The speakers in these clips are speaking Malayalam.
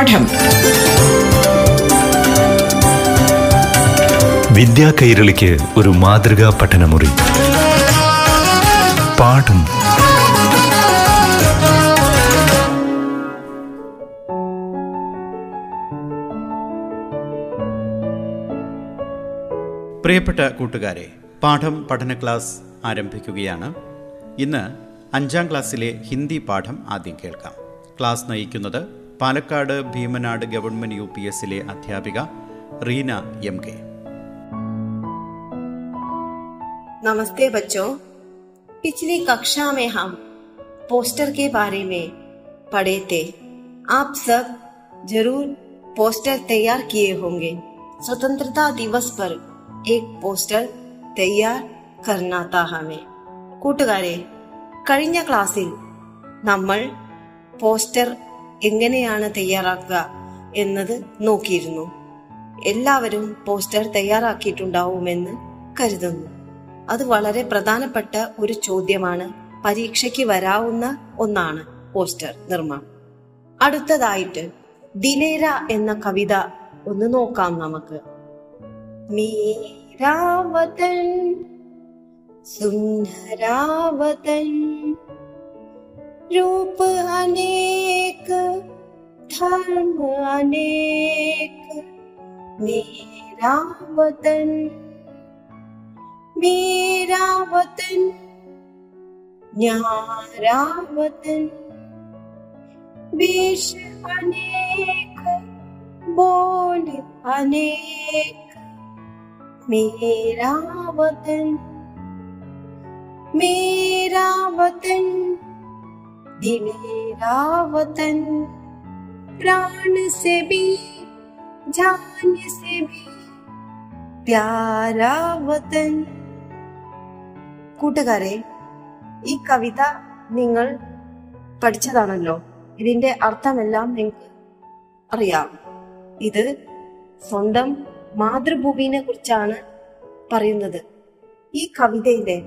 പാഠം. വിദ്യാ കൈരളിക്ക് ഒരു മാതൃകാ പഠനമുറി. പാഠം. പ്രിയപ്പെട്ട കൂട്ടുകാരെ പാഠം പഠന ക്ലാസ് ആരംഭിക്കുകയാണ്. ഇന്ന് അഞ്ചാം ക്ലാസ്സിലെ ഹിന്ദി പാഠം ആദ്യം കേൾക്കാം. ക്ലാസ് നയിക്കുന്നത് Palakkad Bheemanad government U P എസിലെ അധ്യാപിക റീന എം കെ नमस्ते बच्चों पिछली कक्षा में हम पोस्टर के बारे में पढ़े थे आप सब जरूर पोस्टर तैयार किए होंगे स्वतंत्रता दिवस पर एक पोस्टर തയ്യാർ करना था हमें കൂട്ടുകാരെ കഴിഞ്ഞ ക്ലാസ്സിൽ നമ്മൾ പോസ്റ്റർ എങ്ങനെയാണ് തയ്യാറാക്കുക എന്നത് നോക്കിയിരുന്നു. എല്ലാവരും പോസ്റ്റർ തയ്യാറാക്കിയിട്ടുണ്ടാവുമെന്ന് കരുതുന്നു. അത് വളരെ പ്രധാനപ്പെട്ട ഒരു ചോദ്യമാണ്. പരീക്ഷയ്ക്ക് വരാവുന്ന ഒന്നാണ് പോസ്റ്റർ നിർമ്മാണം. അടുത്തതായിട്ട് ദിലേര എന്ന കവിത ഒന്ന് നോക്കാം നമുക്ക്. മീരാവതൻ സുന്ദരാവതൻ रूप अनेक, धर्म अनेक। मेरा वतन मेरा वतन, न्यारा वतन। वेश अनेक, बोल अनेक। मेरा वतन मेरा वतन। दिलेरा वतन प्राण से भी जान से भी प्यारा वतन കൂട്ടുകാരെ ഈ കവിത നിങ്ങൾ പഠിച്ചതാണല്ലോ ഇതിന്റെ അർത്ഥമെല്ലാം നിങ്ങൾക്ക് അറിയാം ഇത് സ്വന്തം മാതൃഭൂമിനെ കുറിച്ചാണ് പറയുന്നത് ഈ കവിതയിലെ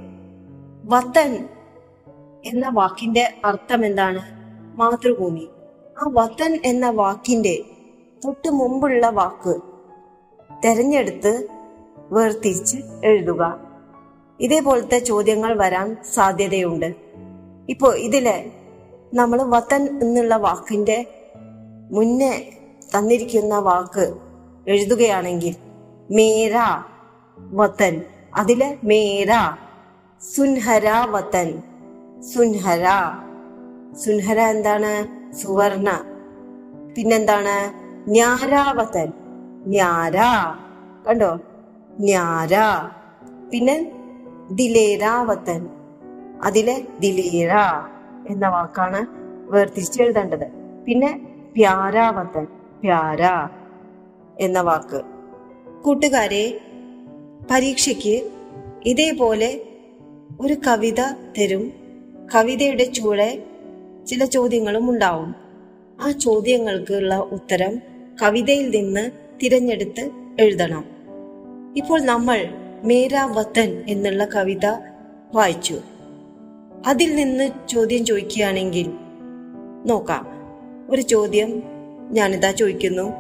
വത്തൻ എന്ന വാക്കിന്റെ അർത്ഥം എന്താണ് മാതൃഭൂമി. ആ വത്തൻ എന്ന വാക്കിന്റെ തൊട്ട് മുമ്പുള്ള വാക്ക് തെരഞ്ഞെടുത്ത് വേർതിരിച്ച് എഴുതുക. ഇതേപോലത്തെ ചോദ്യങ്ങൾ വരാൻ സാധ്യതയുണ്ട്. ഇപ്പോ ഇതിൽ നമ്മൾ വത്തൻ എന്നുള്ള വാക്കിന്റെ മുന്നേ തന്നിരിക്കുന്ന വാക്ക് എഴുതുകയാണെങ്കിൽ മേര വത്തൻ അതിലെ മേര സുൻഹര വത്തൻ സുൻഹര. സുൻഹര എന്താണ്? സുവർണ. പിന്നെന്താണ്? ഞാരാവതൻ ഞാര കണ്ടോ? ഞാര പിന്നെ ദിലേരാവത്തൻ അതിലെ ദിലേര എന്ന വാക്കാണ് വേർതിരിച്ച് എഴുതേണ്ടത്. പിന്നെ പ്യാരാവത്തൻ പ്യാര എന്ന വാക്ക്. കൂട്ടുകാരെ പരീക്ഷയ്ക്ക് ഇതേപോലെ ഒരു കവിത തരും കവിതയുടെ ചൂടെ ചില ചോദ്യങ്ങളും ഉണ്ടാവും. ആ ചോദ്യങ്ങൾക്കുള്ള ഉത്തരം കവിതയിൽ നിന്ന് തിരഞ്ഞെടുത്ത് എഴുതണം. ഇപ്പോൾ നമ്മൾ മേരാ വത്തൻ എന്നുള്ള കവിത വായിച്ചു. അതിൽ നിന്ന് ചോദ്യം ചോദിക്കുകയാണെങ്കിൽ നോക്കാം. ഒരു ചോദ്യം ഞാനിതാ ചോദിക്കുന്നു.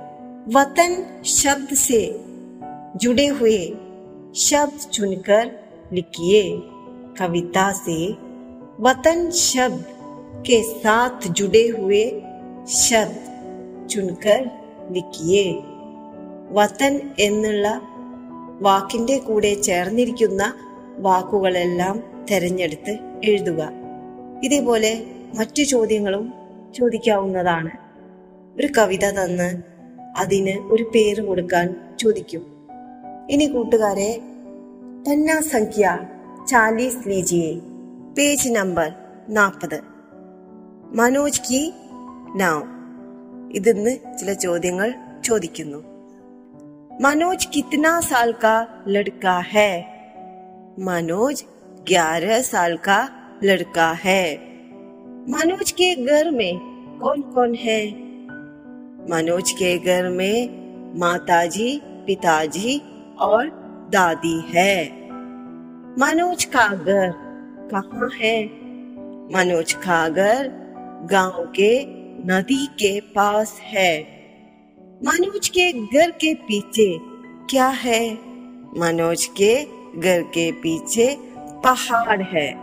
വത്തൻ ശബ്ദ സേ ജുഡേ ഹുയെ ശബ്ദ ചുനക്കർ ലിക്കിയേ കവിത സേ वतन शब्द के साथ जुड़े हुए शब्द चुनकर ലിഖിയേ വതൻ എന്നുള്ള വാക്കിന്റെ കൂടെ ചേർന്നിരിക്കുന്ന വാക്കുകളെല്ലാം തെരഞ്ഞെടുത്ത് എഴുതുക ഇതേപോലെ മറ്റു ചോദ്യങ്ങളും ചോദിക്കാവുന്നതാണ് ഒരു കവിത തന്ന് അതിന് ഒരു പേര് കൊടുക്കാൻ ചോദിക്കും ഇനി കൂട്ടുകാരെ തന്നാ സംഖ്യ ചാലീസ് ലീജിയെ പേജ് നമ്പർ നാൽപ്പത് മനോജ് കി നൗ ഇതിന്ന് ചില ചോദ്യങ്ങൾ ചോദിക്കുന്നു മനോജ് കിത്തന സാൽ കാ ലഡ്ക ഹേ മനോജ് ഗ്യാരह സാൽ കാ ലഡ്ക ഹേ മനോജ് के घर में कौन-कौन है मनोज के घर में माताजी, पिताजी और दादी है मनोज का घर कहाँ है? मनोज घर गाँव के नदी के पास है। मनोज के घर के पीछे क्या है? मनोज के घर के पीछे पहाड़ है।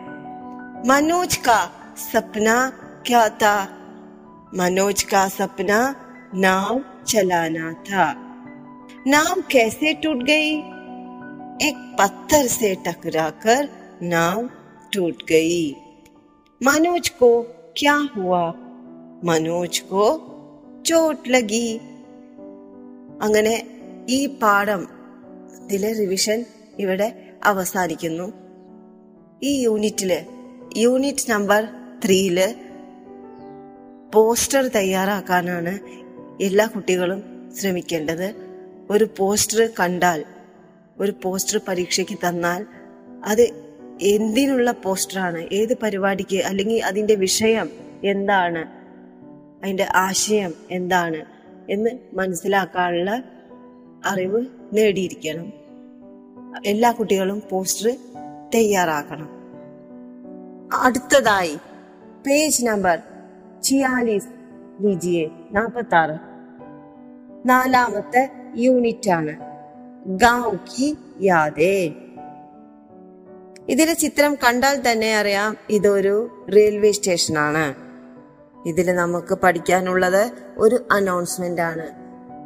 मनोज का सपना क्या था? मनोज का सपना नाव चलाना था। नाव कैसे टूट गई? एक पत्थर से टकराकर नाव टूट गई मनोज को क्या हुआ മനോജ് കോ ചോട്ട് ലഗി അങ്ങനെ ഈ പാഠം ഇതിലെ റിവിഷൻ ഇവിടെ അവസാനിക്കുന്നു ഈ യൂണിറ്റില് യൂണിറ്റ് നമ്പർ ത്രീയില് പോസ്റ്റർ തയ്യാറാക്കാനാണ് എല്ലാ കുട്ടികളും ശ്രമിക്കേണ്ടത് ഒരു പോസ്റ്റർ കണ്ടാൽ ഒരു പോസ്റ്റർ പരീക്ഷയ്ക്ക് തന്നാൽ അത് എന്തിനുള്ള പോസ്റ്ററാണ്? ഏത് പരിപാടിക്ക്? അല്ലെങ്കിൽ അതിന്റെ വിഷയം എന്താണ്? അതിന്റെ ആശയം എന്താണ്? എന്ന് മനസ്സിലാക്കാനുള്ള അറിവ് നേടിയിരിക്കണം. എല്ലാ കുട്ടികളും പോസ്റ്റർ തയ്യാറാക്കണം. അടുത്തതായി പേജ് നമ്പർ ചിയാലിസ് ലിജിയെ നാൽപ്പത്തി ആറ് നാലാമത്തെ യൂണിറ്റ് ആണ് ഗാവ് കി യാദേ. ഇതിലെ ചിത്രം കണ്ടാൽ തന്നെ അറിയാം ഇതൊരു റെയിൽവേ സ്റ്റേഷനാണ് ഇതിൽ നമുക്ക് പഠിക്കാനുള്ളത് ഒരു അനൗൺസ്മെന്റ് ആണ്.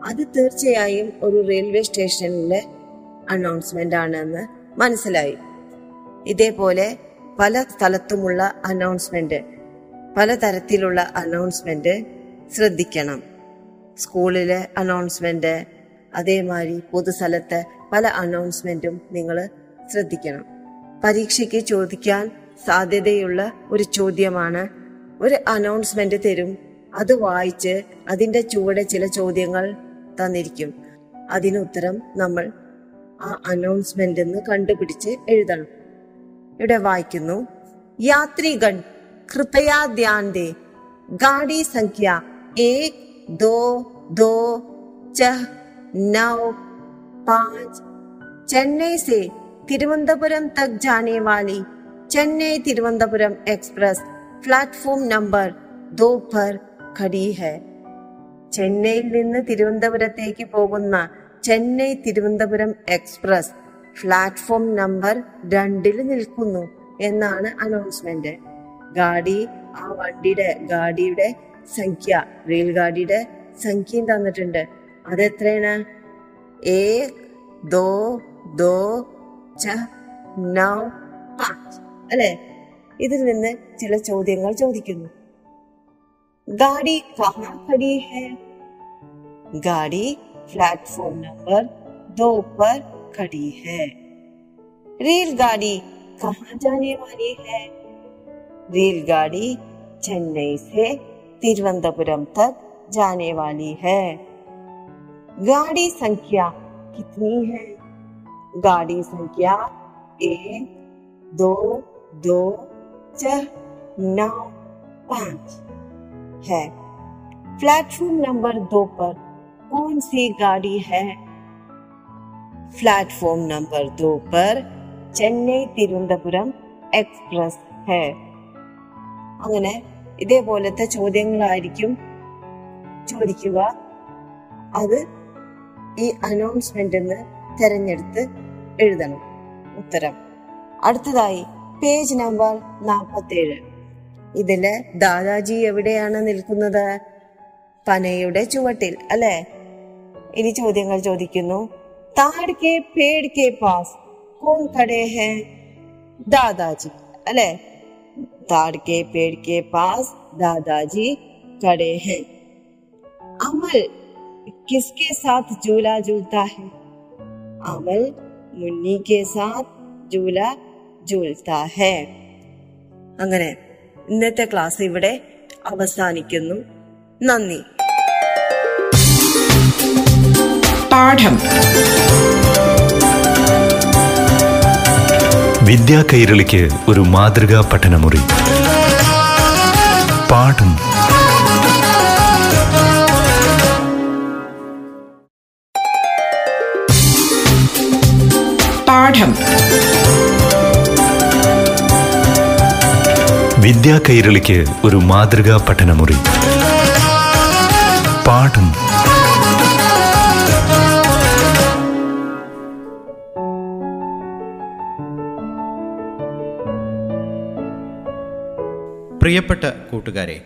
അത് തീർച്ചയായും ഒരു റെയിൽവേ സ്റ്റേഷനിലെ അനൗൺസ്മെന്റ് ആണെന്ന് മനസ്സിലായി. ഇതേപോലെ പല സ്ഥലത്തുമുള്ള അനൗൺസ്മെന്റ് പല തരത്തിലുള്ള അനൗൺസ്മെന്റ് ശ്രദ്ധിക്കണം. സ്കൂളിലെ അനൗൺസ്മെന്റ് അതേമാതിരി പൊതുസ്ഥലത്തെ പല അനൗൺസ്മെന്റും നിങ്ങൾ ശ്രദ്ധിക്കണം. പരീക്ഷയ്ക്ക് ചോദിക്കാൻ സാധ്യതയുള്ള ഒരു ചോദ്യമാണ്. ഒരു അനൗൺസ്മെന്റ് തരും. അത് വായിച്ച് അതിന്റെ ചുവടെ ചില ചോദ്യങ്ങൾ തന്നിരിക്കും. അതിന് ഉത്തരം നമ്മൾ ആ അനൗൺസ്മെന്റ് കണ്ടുപിടിച്ച് എഴുതണം. ഇവിടെ വായിക്കുന്നു. യാത്രികൾ കൃപയാ ധ്യാൻ ദേ ഗാഡി സംഖ്യ ഏക് ദോ ദോ ചഹ് നൗ പാഞ്ച്. ചെന്നൈ സേ തിരുവനന്തപുരം തക് ജാനേവാലി Chennai Thiruvananthapuram express. Platform number ദോ ഭർ ചെന്നൈയിൽ നിന്ന് തിരുവനന്തപുരത്തേക്ക് പോകുന്ന Chennai Thiruvananthapuram express platform number രണ്ടിൽ നിൽക്കുന്നു എന്നാണ് അനൗൺസ്മെന്റ്. ഗാഡി ആ വണ്ടിയുടെ ഗാഡിയുടെ സംഖ്യ റെയിൽ ഗാഡിയുടെ സംഖ്യയും തന്നിട്ടുണ്ട്. അതെത്രയാണ്? ഏ ദോ ദോ അല്ലെ ഇതിൽ നിന്ന് ചില ചോദ്യങ്ങൾ ചോദിക്കുന്നു गाड़ी कहाँ खड़ी है गाड़ी प्लेटफॉर्म नंबर दो पर खड़ी है रेलगाड़ी कहाँ जाने वाली है रेलगाड़ी चेन्नई से तिरुवनंतपुरम तक जाने वाली है गाड़ी संख्या कितनी है गाड़ी संख्या एक दो दो चार नौ पाँच है प्लेटफॉर्म नंबर दो पर कौन सी गाड़ी है प्लेटफॉर्म नंबर दो पर ചെന്നൈ തിരുവനന്തപുരം എക്സ്പ്രസ് ഹേ അങ്ങനെ ഇതേപോലത്തെ ചോദ്യങ്ങളായിരിക്കും ചോദിക്കുക അത് ഈ അനൗൺസ്മെന്റ് എന്ന് തെരഞ്ഞെടുത്ത് എഴുതണം. ഉത്തരം. അടുത്തതായി പേജ് നമ്പർ നാൽപ്പത്തേഴ് ഇതിൽ ദാദാജി എവിടെയാണ് നിൽക്കുന്നത്? പനയുടെ ചുവട്ടിൽ അല്ലെ? ഇനി ചോദ്യങ്ങൾ ചോദിക്കുന്നു. താട് കെ പാസ്. കോൺ കടേ ഹെ? ദാദാജി അല്ലെ? താട് കെ പാസ് ദാദാജി കടേ ഹെ. അമൽ കിസ്കെ സാത്ത് ജൂല ജൂൽത്താ ഹെ? അമൽ मुन्नी के साथ झूला झूलता है അങ്ങനെ ഇന്നത്തെ ക്ലാസ് ഇവിടെ അവസാനിക്കുന്നു നന്ദി പാഠം വിദ്യാ കൈരളിക്ക് ഒരു മാതൃകാ പഠനമുറി പാഠം പാഠം. വിദ്യാ കൈരളിക്ക് ഒരു മാതൃകാ പഠനമുറി. പാഠം. പ്രിയപ്പെട്ട കൂട്ടുകാരെ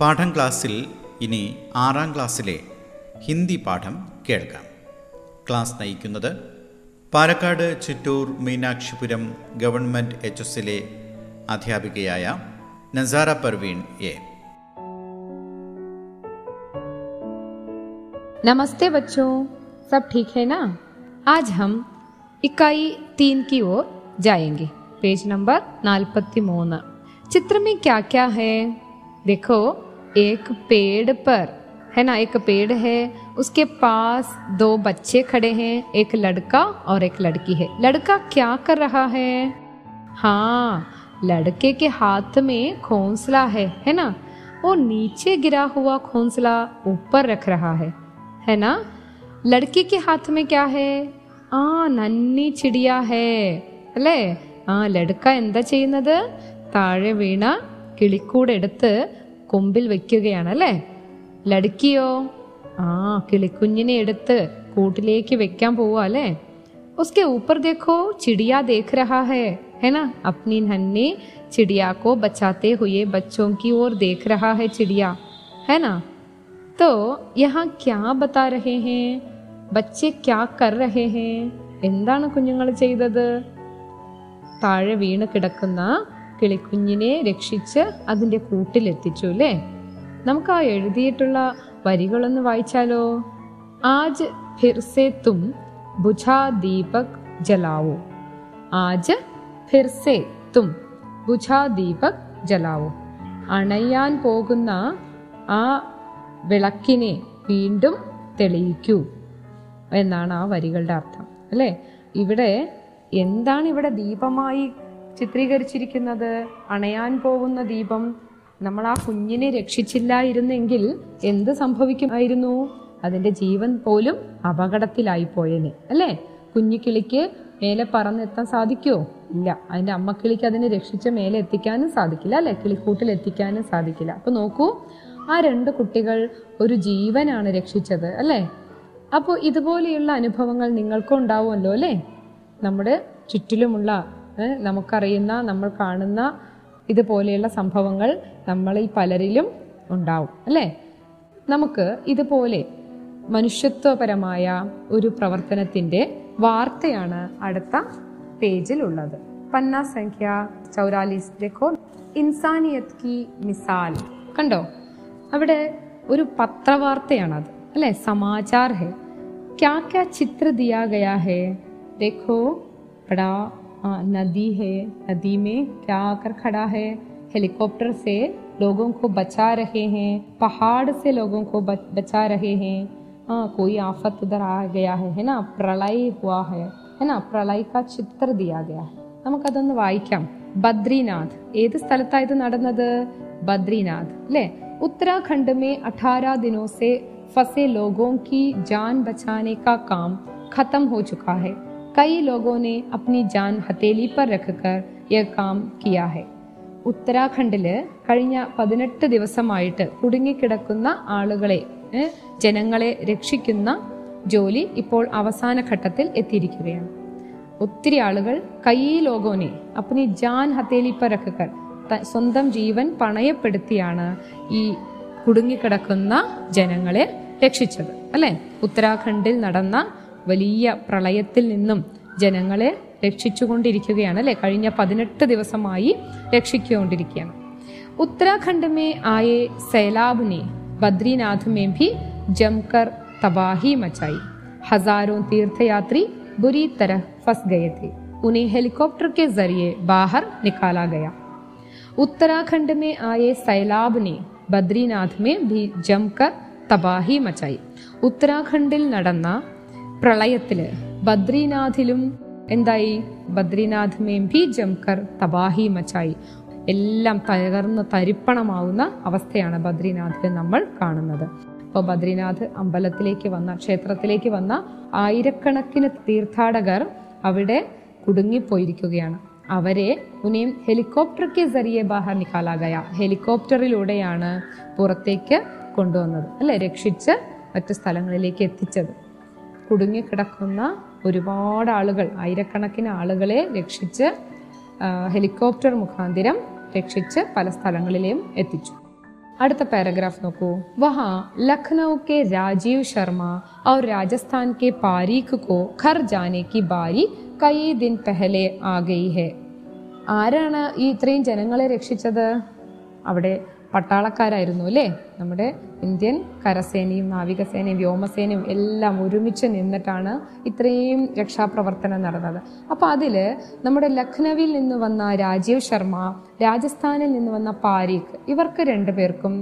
പാഠം ക്ലാസ്സിൽ ഇനി ആറാം ക്ലാസ്സിലെ ഹിന്ദി പാഠം കേൾക്കാം. ക്ലാസ് നയിക്കുന്നത് പാലക്കാട് ചിറ്റൂർ മീനാക്ഷിപുരം ഗവൺമെൻറ് എച്ച് എസിലെ അധ്യാപികയായ നസാര പർവീൺ എ नमस्ते बच्चों सब ठीक है ना आज हम इकाई तीन की ओर जाएंगे पेज नंबर नालपत्ती मोन चित्र में क्या क्या है देखो एक पेड़ पर है ना एक पेड़ है उसके पास दो बच्चे खड़े हैं एक लड़का और एक लड़की है लड़का क्या कर रहा है हाँ लड़के के हाथ में खोंसला है है ना वो नीचे गिरा हुआ खोंसला ऊपर रख रहा है है ना लड़की के हाथ में क्या है ആ നന്നി ചിടിയ ഹേ അല്ലേ ആ ലടുക്ക എന്താ ചെയ്യുന്നത് താഴെ വീണ കിളിക്കൂട് എടുത്ത് കൊമ്പിൽ വെക്കുകയാണ് അല്ലേ ലടുക്കിയോ ആ കിളിക്കുഞ്ഞിനെ എടുത്ത് കൂട്ടിലേക്ക് വെക്കാൻ പോവാ അല്ലേ उसके ऊपर देखो चिड़िया देख रहा है है ना अपनी नन्ही चिड़िया को बचाते हुए बच्चों की ओर देख रहा है चिड़िया है ना तो यहाँ क्या बता रहे हैं ബച്ചെ ക്യാ കർ രഹേ ഹേ എന്താണ് കുഞ്ഞുങ്ങൾ ചെയ്തത് താഴെ വീണ് കിടക്കുന്ന കിളിക്കുഞ്ഞിനെ രക്ഷിച്ച് അതിൻ്റെ കൂട്ടിലെത്തിച്ചു അല്ലേ നമുക്ക് ആ എഴുതിയിട്ടുള്ള വരികളൊന്ന് വായിച്ചാലോ? ആജ് ഫിർസെ തും ബുജാ ദീപക് ജലാവോ. ആജ് ഫിർസെ തും ബുജാ ദീപക് ജലാവോ. അണയാൻ പോകുന്ന ആ വിളക്കിനെ വീണ്ടും തെളിയിക്കൂ എന്നാണ് ആ വരികളുടെ അർത്ഥം അല്ലേ? ഇവിടെ എന്താണ് ഇവിടെ ദീപമായി ചിത്രീകരിച്ചിരിക്കുന്നത്? അണയാൻ പോകുന്ന ദീപം നമ്മൾ ആ കുഞ്ഞിനെ രക്ഷിച്ചില്ലായിരുന്നെങ്കിൽ എന്ത് സംഭവിക്കുമായിരുന്നു? അതിന്റെ ജീവൻ പോലും അപകടത്തിലായി പോയേനെ. അല്ലേ? കുഞ്ഞിക്കിളിക്ക് മേലെ പറന്നെത്താൻ സാധിക്കുമോ ഇല്ല. അതിന്റെ അമ്മക്കിളിക്ക് അതിനെ രക്ഷിച്ച മേലെ എത്തിക്കാനും സാധിക്കില്ല അല്ലെ? കിളിക്കൂട്ടിൽ എത്തിക്കാനും സാധിക്കില്ല. അപ്പൊ നോക്കൂ ആ രണ്ട് കുട്ടികൾ ഒരു ജീവനാണ് രക്ഷിച്ചത് അല്ലേ? അപ്പോൾ ഇതുപോലെയുള്ള അനുഭവങ്ങൾ നിങ്ങൾക്കും ഉണ്ടാവുമല്ലോ അല്ലേ? നമ്മുടെ ചുറ്റിലുമുള്ള നമുക്കറിയുന്ന നമ്മൾ കാണുന്ന ഇതുപോലെയുള്ള സംഭവങ്ങൾ നമ്മളിൽ പലരിലും ഉണ്ടാവും അല്ലേ? നമുക്ക് ഇതുപോലെ മനുഷ്യത്വപരമായ ഒരു പ്രവർത്തനത്തിന്റെ വാർത്തയാണ് അടുത്ത പേജിലുള്ളത്. പന്ന സംഖ്യ ചൗരാലിസ് ദേഖോ ഇൻസാനിയത് കി മിസാൽ. കണ്ടോ? അവിടെ ഒരു പത്രവാർത്തയാണത് അല്ലെ? സമാചാർ ഹെ. ക്യാ ക്യാ ചിത്ര ദിയാ ഗയാ ഹെ? ദേഖോ ബഡാ नदी है नदी में क्या आकर खड़ा है हेलीकॉप्टर से लोगों को बचा रहे हैं पहाड़ से लोगों को बच- बचा रहे हैं हाँ कोई आफत उधर आ गया है है ना प्रलय हुआ है है ना प्रलय का ചിത്ര दिया गया है നമുക്കതൊന്ന് വായിക്കാം ബദ്രിനാഥ് ഏത് സ്ഥലത്താ ഇത് നടന്നത് ബദ്രിനാഥ് അല്ലേ उत्तराखंड में 18 दिनों से फंसे लोगों की जान बचाने का काम खत्म हो चुका है कई लोगों ने अपनी जान हथेली पर रखकर यह काम किया है ഉത്തരാഖണ്ഡില് കഴിഞ്ഞ പതിനെട്ട് ദിവസമായിട്ട് കുടുങ്ങിക്കിടക്കുന്ന ആളുകളെ ഏ, ജനങ്ങളെ രക്ഷിക്കുന്ന ജോലി ഇപ്പോൾ അവസാന ഘട്ടത്തിൽ എത്തിയിരിക്കുകയാണ് ഒത്തിരി ആളുകൾ കൈ ലോകോനെ അപ്പനി ജാൻ ഹത്തേലി പരക്കർ സ്വന്തം ജീവൻ പണയപ്പെടുത്തിയാണ് ഈ കുടുങ്ങിക്കിടക്കുന്ന ജനങ്ങളെ രക്ഷിച്ചത് അല്ലെ ഉത്തരാഖണ്ഡിൽ നടന്ന വലിയ പ്രളയത്തിൽ നിന്നും ജനങ്ങളെ രക്ഷിച്ചുകൊണ്ടിരിക്കുകയാണ് അല്ലെ കഴിഞ്ഞ പതിനെട്ട് ദിവസമായി രക്ഷിച്ചുകൊണ്ടിരിക്കുകയാണ് उत्तराखंड में आए सैलाब ने बद्रीनाथ में भी जमकर तबाही मचाई हजारों तीर्थयात्री बुरी तरह फंस गए थे उन्हें हेलीकॉप्टर के जरिए बाहर निकाला गया उत्तराखंड में आए सैलाब ने ബദ്രീനാഥ് മേ ഭി ജംകർ തബാഹി മച്ചായി ഉത്തരാഖണ്ഡിൽ നടന്ന പ്രളയത്തിൽ. ബദ്രീനാഥിലും എന്തായി? ബദ്രീനാഥ് മേം ഭി ജംകർ തബാഹി മച്ചായി. എല്ലാം തകർന്ന് തരിപ്പണമാവുന്ന അവസ്ഥയാണ് ബദ്രീനാഥിൽ നമ്മൾ കാണുന്നത്. അപ്പോൾ ബദ്രീനാഥ് അമ്പലത്തിലേക്ക് വന്ന ക്ഷേത്രത്തിലേക്ക് വന്ന ആയിരക്കണക്കിന് തീർത്ഥാടകർ അവിടെ കുടുങ്ങിപ്പോയിരിക്കുകയാണ്. അവരെ ഉനേം ഹെലികോപ്റ്റർ കെ സരിയെ ബാഹർ നിക്കാലാകയ ഹെലികോപ്റ്ററിലൂടെയാണ് പുറത്തേക്ക് കൊണ്ടുവന്നത്. അല്ലെ? രക്ഷിച്ച് മറ്റു സ്ഥലങ്ങളിലേക്ക് എത്തിച്ചത്. കുടുങ്ങിക്കിടക്കുന്ന ഒരുപാട് ആളുകൾ ആയിരക്കണക്കിന് ആളുകളെ രക്ഷിച്ച് ഹെലികോപ്റ്റർ മുഖാന്തിരം രക്ഷിച്ച് പല സ്ഥലങ്ങളിലെയും എത്തിച്ചു. അടുത്ത പാരഗ്രാഫ് നോക്കൂ. വഹാ ലഖ്നൗ രാജീവ് ശർമ്മ ഔർ രാജസ്ഥാൻ കെ പാരീഖ് കോ ഖർ ജാനേക്ക് ബാരി കൈ ദിൻ പെഹലെ ആ ഹെ. ആരാണ് ഈ ഇത്രയും ജനങ്ങളെ രക്ഷിച്ചത്? അവിടെ പട്ടാളക്കാരായിരുന്നു അല്ലേ? നമ്മുടെ ഇന്ത്യൻ കരസേനയും നാവികസേനയും വ്യോമസേനയും എല്ലാം ഒരുമിച്ച് നിന്നിട്ടാണ് ഇത്രയും രക്ഷാപ്രവർത്തനം നടന്നത്. അപ്പോൾ അതിൽ നമ്മുടെ ലഖ്നവിൽ നിന്ന് വന്ന രാജീവ് ശർമ്മ രാജസ്ഥാനിൽ നിന്ന് വന്ന പാരീഖ് ഇവർക്ക് രണ്ടുപേർക്കും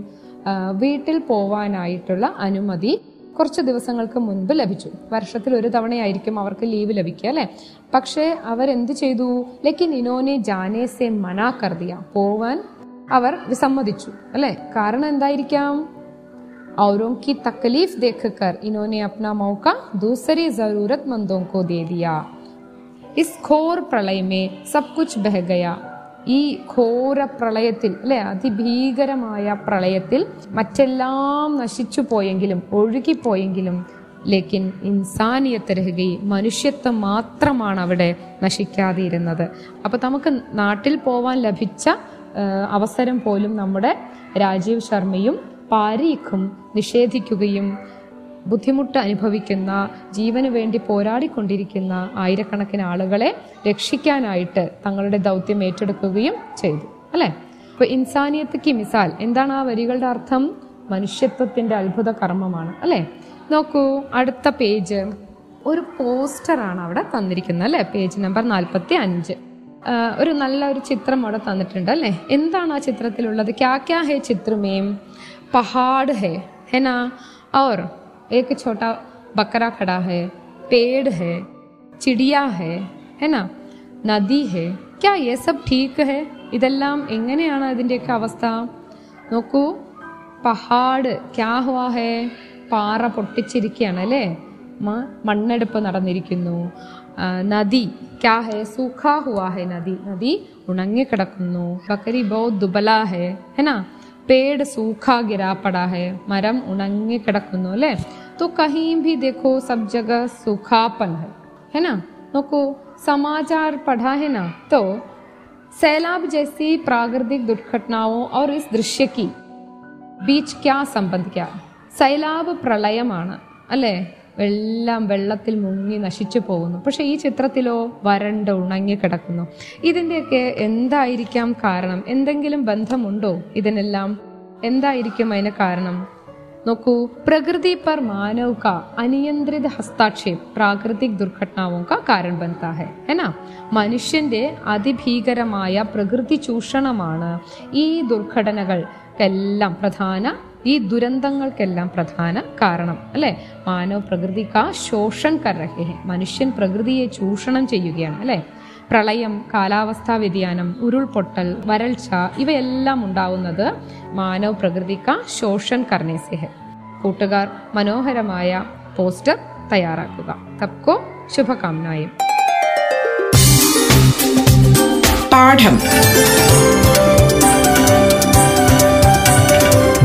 വീട്ടിൽ പോവാനായിട്ടുള്ള അനുമതി കുറച്ച് ദിവസങ്ങൾക്ക് മുൻപ് ലഭിച്ചു. വർഷത്തിൽ ഒരു തവണയായിരിക്കും അവർക്ക് ലീവ് ലഭിക്കുക അല്ലേ? പക്ഷേ അവരെന്ത് ചെയ്തു? ലെക്കിൻ ഇനോനെ ജാനേ സെ മനാ കർദിയ പോവാൻ അവർ വിസമ്മതിച്ചു അല്ലെ കാരണം എന്തായിരിക്കാം औरों की तकलीफ देखकर इन्होंने अपना मौका दूसरे जरूरतमंदों को दे दिया इस घोर प्रलय में सब कुछ बह गया ഈ ഘോര പ്രളയത്തിൽ അല്ലെ അതിഭീകരമായ പ്രളയത്തിൽ മറ്റെല്ലാം നശിച്ചു പോയെങ്കിലും ഒഴുകിപ്പോയെങ്കിലും ലേക്കിൻ ഇൻസാനിയത്ത് രഹുകി മനുഷ്യത്വം മാത്രമാണ് അവിടെ നശിക്കാതെ ഇരുന്നത് അപ്പൊ നമുക്ക് നാട്ടിൽ പോവാൻ ലഭിച്ച ആ, അവസരം പോലും നമ്മുടെ രാജീവ് ശർമ്മയും പാരീഖും നിഷേധിക്കുകയും ബുദ്ധിമുട്ട് അനുഭവിക്കുന്ന ജീവന് വേണ്ടി പോരാടിക്കൊണ്ടിരിക്കുന്ന ആയിരക്കണക്കിന് ആളുകളെ രക്ഷിക്കാനായിട്ട് തങ്ങളുടെ ദൗത്യം ഏറ്റെടുക്കുകയും ചെയ്തു അല്ലെ? അപ്പൊ ഇൻസാനിയത്ത് മിസാൽ എന്താണ് ആ വരികളുടെ അർത്ഥം? മനുഷ്യത്വത്തിന്റെ അത്ഭുത കർമ്മമാണ് അല്ലെ? നോക്കൂ അടുത്ത പേജ്. ഒരു പോസ്റ്ററാണ് അവിടെ തന്നിരിക്കുന്നത് അല്ലെ? പേജ് നമ്പർ നാൽപ്പത്തി അഞ്ച് ഒരു നല്ല ഒരു ചിത്രം അവിടെ തന്നിട്ടുണ്ട് അല്ലേ? എന്താണ് ആ ചിത്രത്തിലുള്ളത്? ക്യാ ക്യാ ഹേ ചിത്രമേം പഹാഡ് ഹേ ഹെ നാ? ഓർ ഏക്ക് ഛോട്ടാ ബക്കര ഖടാ ഹേ പേഡ് ഹേ ചിടിയ ഹേ ഹെ നാ? നദി ഹേ? ക്യാ യെ സബ് ഠീക്ക് ഹേ? ഇതെല്ലാം എങ്ങനെയാണ് അതിന്റെയൊക്കെ അവസ്ഥ? നോക്കൂ പഹാഡ് ക്യാ ഹുവാ ഹേ? പാറ പൊട്ടിച്ചിരിക്കുകയാണ് അല്ലേ? മണ്ണെടുപ്പ് നടന്നിരിക്കുന്നു. ആ, നദി ക്യാ ഹേ സൂഖാ ഹുവാ ഹേ നദി നദി ഉണങ്ങിക്കിടക്കുന്നു ബക്കരി ബഹുത് ദുബല ഹേ ഹെനാ പേട് സൂഖാ ഗിരാ പടാ ഹേ മരം ഉണങ്ങിക്കിടക്കുന്നു അല്ലേ तो कहीं भी देखो सब जगह सूखापन है है ना നോക്കൂ समाचार पढ़ा है ना तो सैलाब जैसी प्राकृतिक दुर्घटनाओं और इस दृश्य की ബീച്ച് ക്യാ സംബന്ധ് ക്യാ സൈലാബ് പ്രളയമാണ് അല്ലേ എല്ലാം വെള്ളത്തിൽ മുങ്ങി നശിച്ചു പോകുന്നു പക്ഷെ ഈ ചിത്രത്തിലോ വരണ്ട് ഉണങ്ങി കിടക്കുന്നു ഇതിൻ്റെയൊക്കെ എന്തായിരിക്കാം കാരണം എന്തെങ്കിലും ബന്ധമുണ്ടോ ഇതിനെല്ലാം എന്തായിരിക്കും അതിന് കാരണം നോക്കൂ പ്രകൃതി पर मानव का अनियंत्रित हस्ताक्षेप प्राकृतिक दुर्घटनाओं का कारण बनता है है ना മനുഷ്യന്റെ അതിഭീകരമായ പ്രകൃതി ചൂഷണമാണ് ഈ ദുർഘടനകൾക്കെല്ലാം പ്രധാന ഈ ദുരന്തങ്ങൾക്കെല്ലാം പ്രധാന കാരണം അല്ലെ? മാനവ് പ്രകൃതി കാ ശോഷൻ കറഹേ മനുഷ്യൻ പ്രകൃതിയെ ചൂഷണം ചെയ്യുകയാണ് അല്ലെ? പ്രളയം കാലാവസ്ഥാ വ്യതിയാനം ഉരുൾപൊട്ടൽ വരൾച്ച ഇവയെല്ലാം ഉണ്ടാവുന്നത് മാനവ് കാ ശോഷൻ കർണേസേഹ് കൂട്ടുകാർ മനോഹരമായ പോസ്റ്റർ തയ്യാറാക്കുക. തപ്കോ ശുഭകാമനായും. പാഠം.